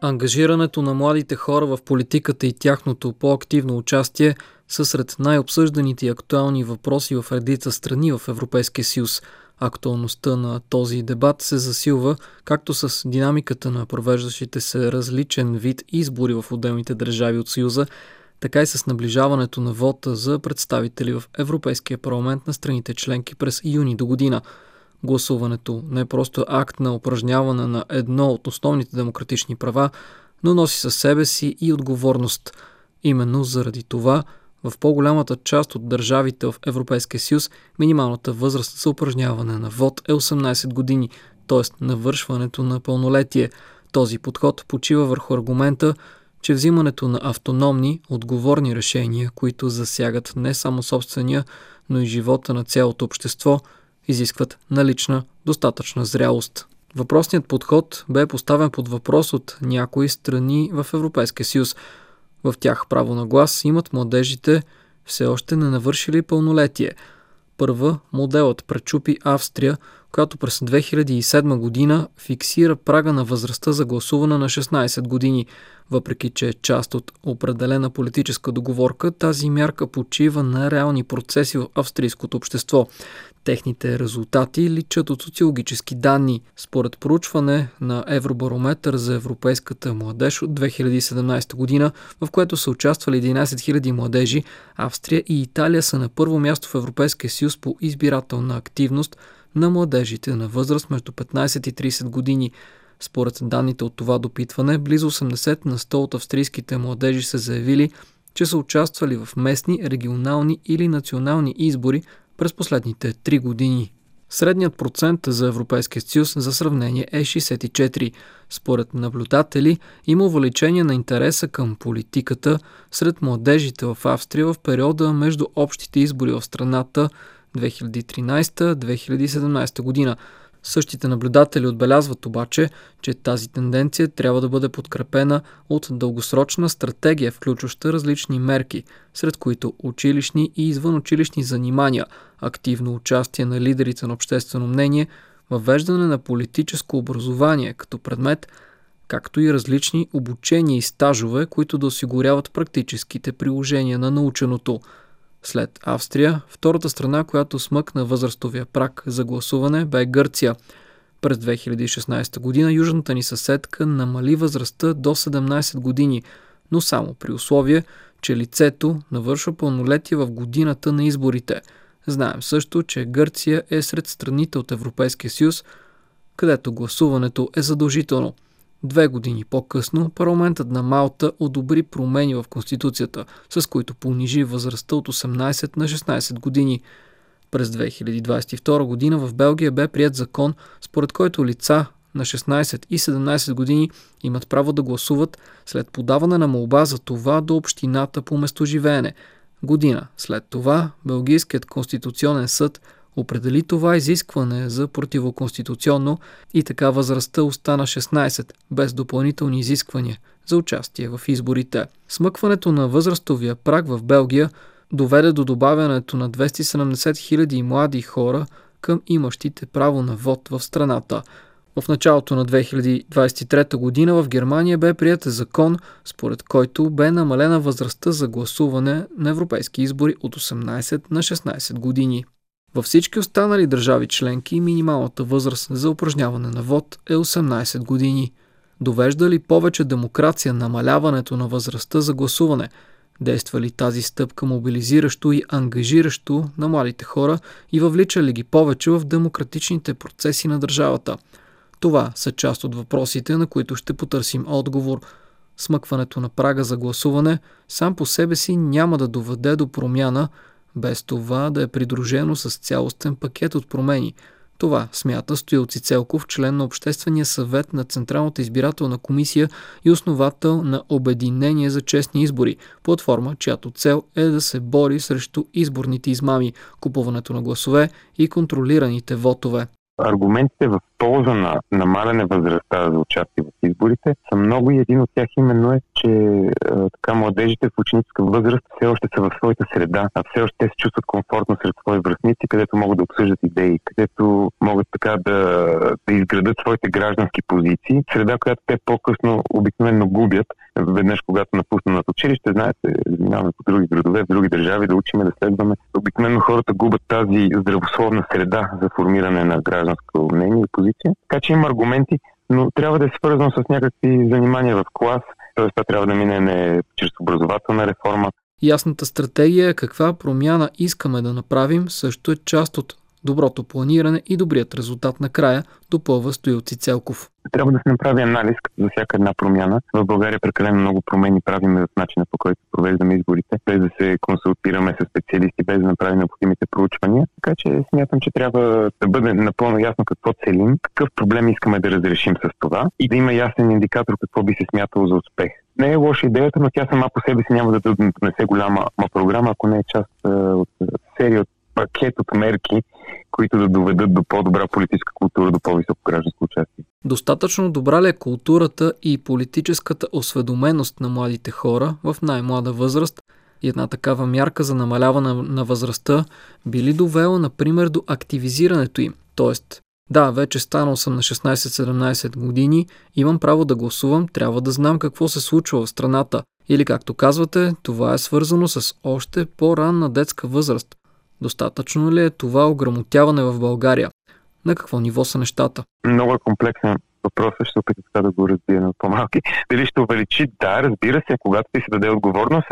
Ангажирането на младите хора в политиката и тяхното по-активно участие са сред най-обсъжданите и актуални въпроси в редица страни в Европейския съюз. Актуалността на този дебат се засилва както с динамиката на провеждащите се различен вид избори в отделните държави от Съюза, така и с наближаването на вота за представители в Европейския парламент на страните членки през юни до година. Гласуването не е просто акт на упражняване на едно от основните демократични права, но носи със себе си и отговорност. Именно заради това в по-голямата част от държавите в Европейския съюз минималната възраст за упражняване на вод е 18 години, т.е. навършването на пълнолетие. Този подход почива върху аргумента, че взимането на автономни, отговорни решения, които засягат не само собствения, но и живота на цялото общество, изискват налична достатъчна зрялост. Въпросният подход бе поставен под въпрос от някои страни в Европейския съюз. В тях право на глас имат младежите все още не навършили пълнолетие. Първа моделът пречупи Австрия, която през 2007 година фиксира прага на възрастта за гласуване на 16 години. Въпреки, че е част от определена политическа договорка, тази мярка почива на реални процеси в австрийското общество. Техните резултати личат от социологически данни. Според проучване на Евробарометър за европейската младеж от 2017 година, в което са участвали 11 000 младежи, Австрия и Италия са на първо място в Европейския съюз по избирателна активност на младежите на възраст между 15 и 30 години. Според данните от това допитване, близо 80 на 100 от австрийските младежи са заявили, че са участвали в местни, регионални или национални избори през последните 3 години. Средният процент за Европейския съюз за сравнение е 64. Според наблюдатели има увеличение на интереса към политиката сред младежите в Австрия в периода между общите избори в страната 2013-2017 година. Същите наблюдатели отбелязват обаче, че тази тенденция трябва да бъде подкрепена от дългосрочна стратегия, включваща различни мерки, сред които училищни и извънучилищни занимания, активно участие на лидерите на обществено мнение, въвеждане на политическо образование като предмет, както и различни обучения и стажове, които да осигуряват практическите приложения на наученото – след Австрия, втората страна, която смъкна възрастовия прак за гласуване, бе Гърция. През 2016 година южната ни съседка намали възрастта до 17 години, но само при условие, че лицето навършва пълнолетие в годината на изборите. Знаем също, че Гърция е сред страните от Европейския съюз, където гласуването е задължително – Две години по-късно парламентът на Малта одобри промени в Конституцията, с които понижи възрастта от 18 на 16 години. През 2022 година в Белгия бе прият закон, според който лица на 16 и 17 години имат право да гласуват след подаване на молба за това до общината по местоживеене. Година след това Белгийският конституционен съд определи това изискване за противоконституционно и така възрастта остана 16, без допълнителни изисквания за участие в изборите. Смъкването на възрастовия праг в Белгия доведе до добавянето на 270 000 млади хора към имащите право на вод в страната. В началото на 2023 година в Германия бе прият закон, според който бе намалена възрастта за гласуване на европейски избори от 18 на 16 години. Във всички останали държави членки минималната възраст за упражняване на вод е 18 години. Довежда ли повече демокрация намаляването на възрастта за гласуване? Действа ли тази стъпка мобилизиращо и ангажиращо на младите хора и въвлича ли ги повече в демократичните процеси на държавата? Това са част от въпросите, на които ще потърсим отговор. Смъкването на прага за гласуване сам по себе си няма да доведе до промяна – без това да е придружено с цялостен пакет от промени, Това смята Стоил Цицелков, член на Обществения съвет на Централната избирателна комисия и основател на Обединение за честни избори, платформа, чиято цел е да се бори срещу изборните измами, купуването на гласове и контролираните вотове. Аргументите в полза на намаляне възрастта за участие в изборите са много и един от тях именно е, че е, така младежите в ученическа възраст все още са в своята среда, а все още те се чувстват комфортно сред свои връзници, където могат да обсъждат идеи, където могат така да, да изградат своите граждански позиции, среда, която те по-късно обикновено губят, веднъж когато напуснат училище, знаете, минаваме по други градове, в други държави да учиме, да следваме. Обикновено хората губят тази здравословна среда за формиране на гражданско мнение и позиция. Така че има аргументи, но трябва да е свързано с някакви занимания в клас, т.е. това трябва да мине не чрез образователна реформа. Ясната стратегия каква промяна искаме да направим също е част от доброто планиране и добрият резултат накрая, допълва Стоилци Целков. Трябва да се направи анализ за всяка една промяна. В България прекалено много промени правиме в начина по който провеждаме изборите, без да се консултираме с специалисти, без да направим необходимите проучвания. Така че смятам, че трябва да бъде напълно ясно какво целим, какъв проблем искаме да разрешим с това и да има ясен индикатор какво би се смятало за успех. Не е лоша идеята, но тя сама по себе си няма да донесе голяма програма, ако не е част от серия от пакет от мерки, които да доведат до по-добра политическа култура, до по-високо гражданско участие. Достатъчно добра ли е културата и политическата осведоменост на младите хора в най-млада възраст и една такава мярка за намаляване на възрастта би ли довела, например, до активизирането им? Тоест, да, вече станал съм на 16-17 години, имам право да гласувам, трябва да знам какво се случва в страната. Или както казвате, това е свързано с още по-ранна детска възраст. Достатъчно ли е това ограмотяване в България? На какво ниво са нещата? Много е комплексен въпроса, ще опитам така да го разбия на по-малки. Дали ще увеличи? Да, разбира се, когато ти се даде отговорност,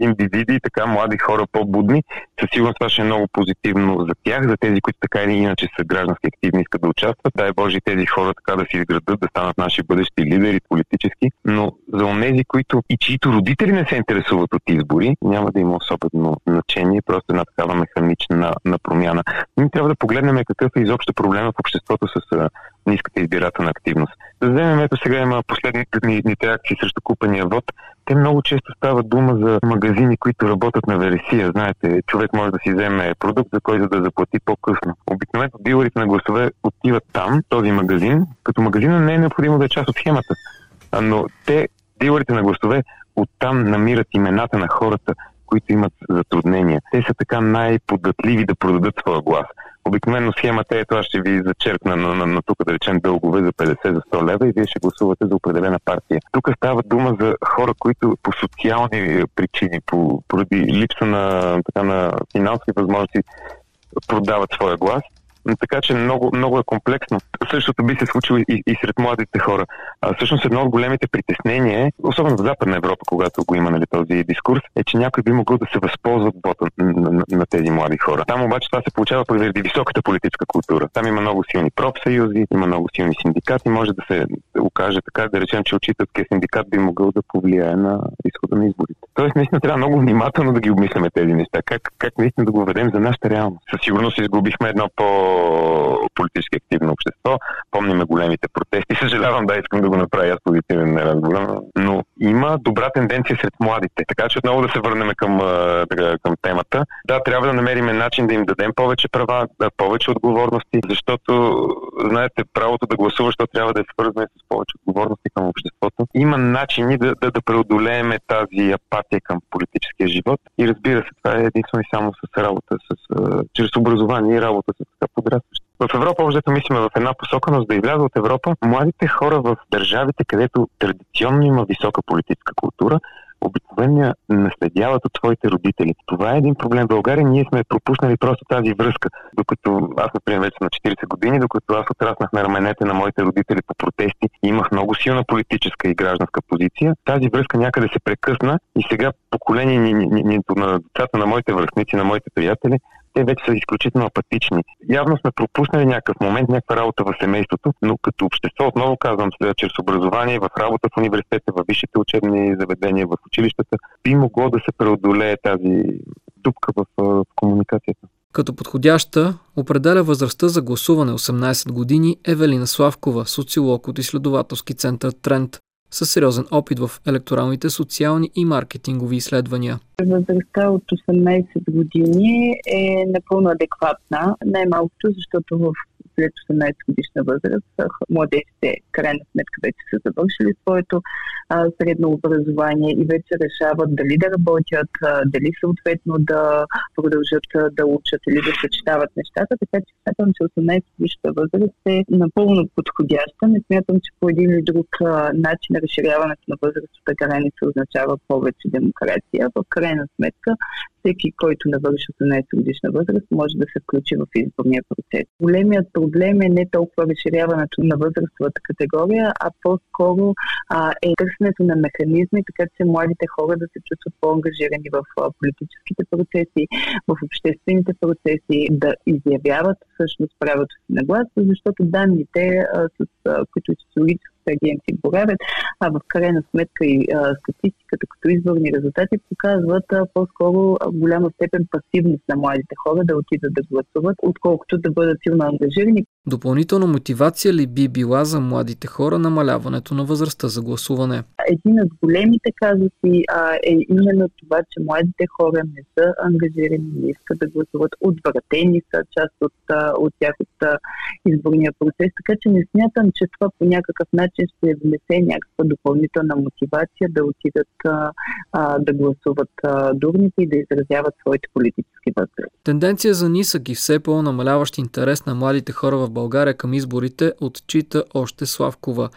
индивиди така млади хора по-будни, със сигурност това ще е много позитивно за тях, за тези, които така или иначе са граждански активни, искат да участват. Дай Боже тези хора така да си изградат, да станат наши бъдещи лидери политически, но за онези, които и чието родители не се интересуват от избори, няма да има особено значение, просто една такава механична на промяна. Ние трябва да погледнем какъв е изобщо проблема в обществото с ниската избирателна активност. Да вземем, ето сега има последните дните акции срещу купения вод. Те много често става дума за магазини, които работят на вересия. Знаете, човек може да си вземе продукт, за който да заплати по-късно. Обикновено дилърите на гласове отиват там, този магазин, като магазина не е необходимо да е част от схемата. Но те, дилърите на гласове, оттам намират имената на хората, които имат затруднения. Те са така най-податливи да продадат своя глас. Обикновено схемата е, това ще ви зачеркна на, на, на тук да речем дългове за 50 за 100 лева и вие ще гласувате за определена партия. Тук става дума за хора, които по социални причини, по, поради липса на, така, на финансови възможности продават своя глас така че много, много е комплексно. Същото би се случило и, и сред младите хора. А, всъщност едно от големите притеснения, особено в Западна Европа, когато го има нали, този дискурс, е, че някой би могъл да се възползва от бота на, на, на тези млади хора. Там обаче това се получава поради високата политическа култура. Там има много силни профсъюзи, има много силни синдикати, може да се окаже така, да речем, че учителския синдикат би могъл да повлияе на изхода на изборите. Тоест, наистина трябва много внимателно да ги обмисляме тези неща. Как, как наистина да го ведем за нашата реалност. Със сигурност изгубихме едно по политически активно общество. Помниме големите протести. Съжалявам, да, искам да го направя аз позитивен разговор, но има добра тенденция сред младите. Така че отново да се върнем към, към темата. Да, трябва да намерим начин да им дадем повече права, да, повече отговорности, защото, знаете, правото да гласуваш, то трябва да е свързано с повече отговорности към обществото. Има начини да, да, да преодолееме тази апатия към политическия живот и разбира се, това е единствено и само с работа, с, чрез образование и работа с подрастващи. В Европа, общо мислиме в една посока, но за да изляза от Европа, младите хора в държавите, където традиционно има висока политическа култура, обикновено наследяват от своите родители. Това е един проблем. В България ние сме пропуснали просто тази връзка. Докато аз, например, вече на 40 години, докато аз отраснах на раменете на моите родители по протести имах много силна политическа и гражданска позиция, тази връзка някъде се прекъсна и сега поколение ни, ни, ни, на децата на моите връзници, на моите приятели, те вече са изключително апатични. Явно сме пропуснали някакъв момент, някаква работа в семейството, но като общество, отново казвам, чрез образование, в работа в университета, в висшите учебни заведения, в училищата, би могло да се преодолее тази дупка в, в комуникацията. Като подходяща определя възрастта за гласуване 18 години Евелина Славкова, социолог от изследователски център Тренд, със сериозен опит в електоралните, социални и маркетингови изследвания. Възрастта от 18 години е напълно адекватна, най-малкото, защото в след 18 годишна възраст младежите крайна сметка вече са завършили своето а, средно образование и вече решават дали да работят, а, дали съответно да продължат а, да учат или да съчетават нещата, така че смятам, че 18 годишна възраст е напълно подходяща. Не смятам, че по един или друг а, начин разширяването на възрастната граница означава повече демокрация. В крайна сметка всеки, който навърши 18 годишна възраст, може да се включи в изборния процес. Големият проблем е не толкова разширяването на възрастовата категория, а по-скоро а, е търсенето на механизми, така че младите хора да се чувстват по-ангажирани в а, политическите процеси, в обществените процеси, да изявяват всъщност правото си на глас, защото данните, а, с а, които социологически агенции боравят, а в крайна сметка и а, статистиката като изборни резултати показват а, по-скоро голяма степен пасивност на младите хора да отидат да гласуват, отколкото да бъдат силно ангажирани. Допълнителна мотивация ли би била за младите хора намаляването на възрастта за гласуване? Един от големите казуси а, е именно това, че младите хора не са ангажирани, не искат да гласуват, отвратени са част от, от тях от изборния процес, така че не смятам, че това по някакъв начин ще внесе някаква допълнителна мотивация да отидат а, а, да гласуват а, дурните и да изразяват своите политически възгледи. Тенденция за нисък и все по-намаляващ интерес на младите хора в България към изборите отчита още Славкова.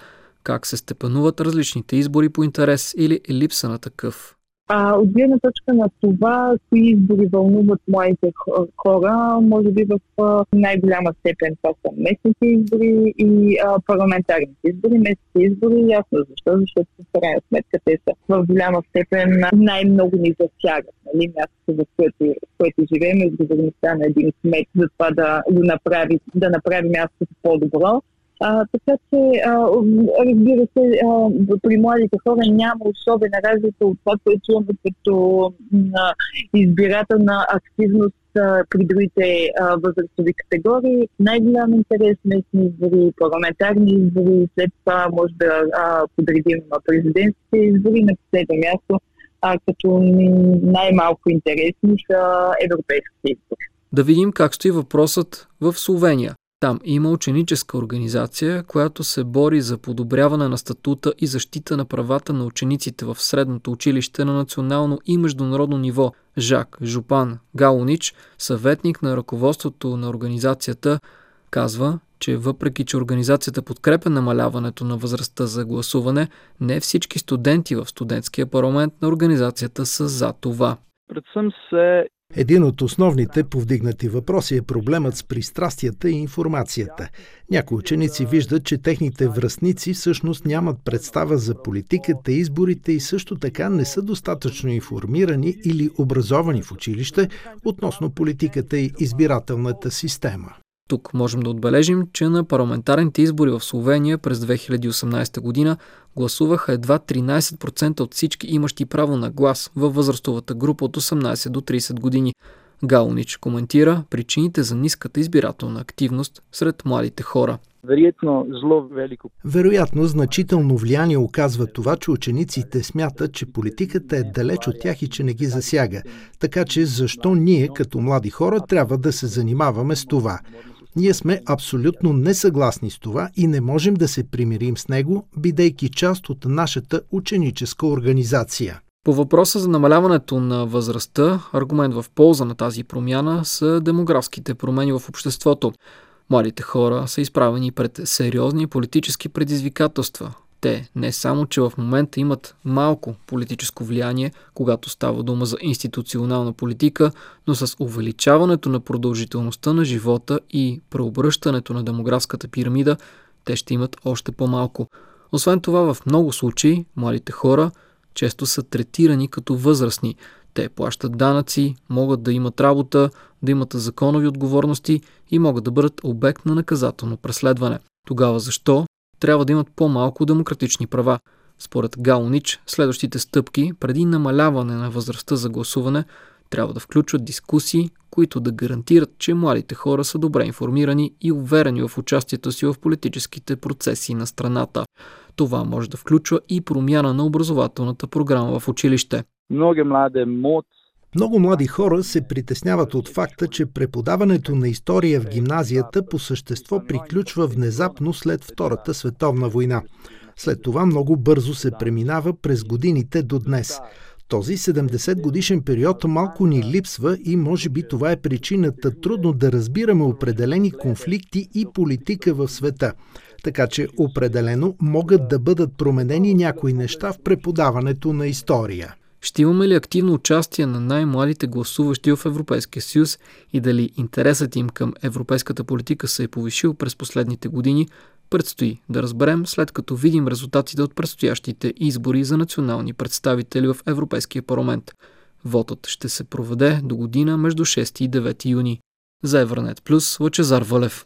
Как се степенуват различните избори по интерес или липса на такъв? А, от гледна точка на това, кои избори вълнуват моите хора, може би в най-голяма степен това са местните избори и а, парламентарните избори. Местните избори, ясно защо, защото в крайна сметка те са в голяма степен най-много ни засягат. Нали? Мястото, в което, в което живеем, е отговорността на един кмет за това да го направи, да направи мястото по-добро. А, така че, а, разбира се, а, при младите хора няма особена разлика от това, което имаме като а, избирателна активност при другите а, възрастови категории. Най-голям интерес местни избори, парламентарни избори, след това може да а, подредим президентските избори на последно място, а, като най-малко интересни са европейските избори. Да видим как стои въпросът в Словения. Там има ученическа организация, която се бори за подобряване на статута и защита на правата на учениците в средното училище на национално и международно ниво. Жак Жупан Галонич, съветник на ръководството на организацията, казва, че въпреки, че организацията подкрепя намаляването на възрастта за гласуване, не всички студенти в студентския парламент на организацията са за това. Предвсем се един от основните повдигнати въпроси е проблемът с пристрастията и информацията. Някои ученици виждат, че техните връзници всъщност нямат представа за политиката, изборите и също така не са достатъчно информирани или образовани в училище относно политиката и избирателната система. Тук можем да отбележим, че на парламентарните избори в Словения през 2018 година гласуваха едва 13% от всички имащи право на глас във възрастовата група от 18 до 30 години. Галнич коментира причините за ниската избирателна активност сред младите хора. Вероятно, зло велико. Вероятно, значително влияние оказва това, че учениците смятат, че политиката е далеч от тях и че не ги засяга. Така че защо ние, като млади хора, трябва да се занимаваме с това? Ние сме абсолютно несъгласни с това и не можем да се примирим с него, бидейки част от нашата ученическа организация. По въпроса за намаляването на възрастта, аргумент в полза на тази промяна са демографските промени в обществото. Младите хора са изправени пред сериозни политически предизвикателства, те не само, че в момента имат малко политическо влияние, когато става дума за институционална политика, но с увеличаването на продължителността на живота и преобръщането на демографската пирамида, те ще имат още по-малко. Освен това, в много случаи, младите хора често са третирани като възрастни. Те плащат данъци, могат да имат работа, да имат законови отговорности и могат да бъдат обект на наказателно преследване. Тогава защо трябва да имат по-малко демократични права. Според Галнич, следващите стъпки преди намаляване на възрастта за гласуване трябва да включват дискусии, които да гарантират, че младите хора са добре информирани и уверени в участието си в политическите процеси на страната. Това може да включва и промяна на образователната програма в училище. Много младе мод много млади хора се притесняват от факта, че преподаването на история в гимназията по същество приключва внезапно след Втората световна война. След това много бързо се преминава през годините до днес. Този 70 годишен период малко ни липсва и може би това е причината трудно да разбираме определени конфликти и политика в света. Така че определено могат да бъдат променени някои неща в преподаването на история. Ще имаме ли активно участие на най-младите гласуващи в Европейския съюз и дали интересът им към европейската политика се е повишил през последните години, предстои да разберем след като видим резултатите от предстоящите избори за национални представители в Европейския парламент. Вотът ще се проведе до година между 6 и 9 юни. За Евранет Плюс Лъчезар Валев.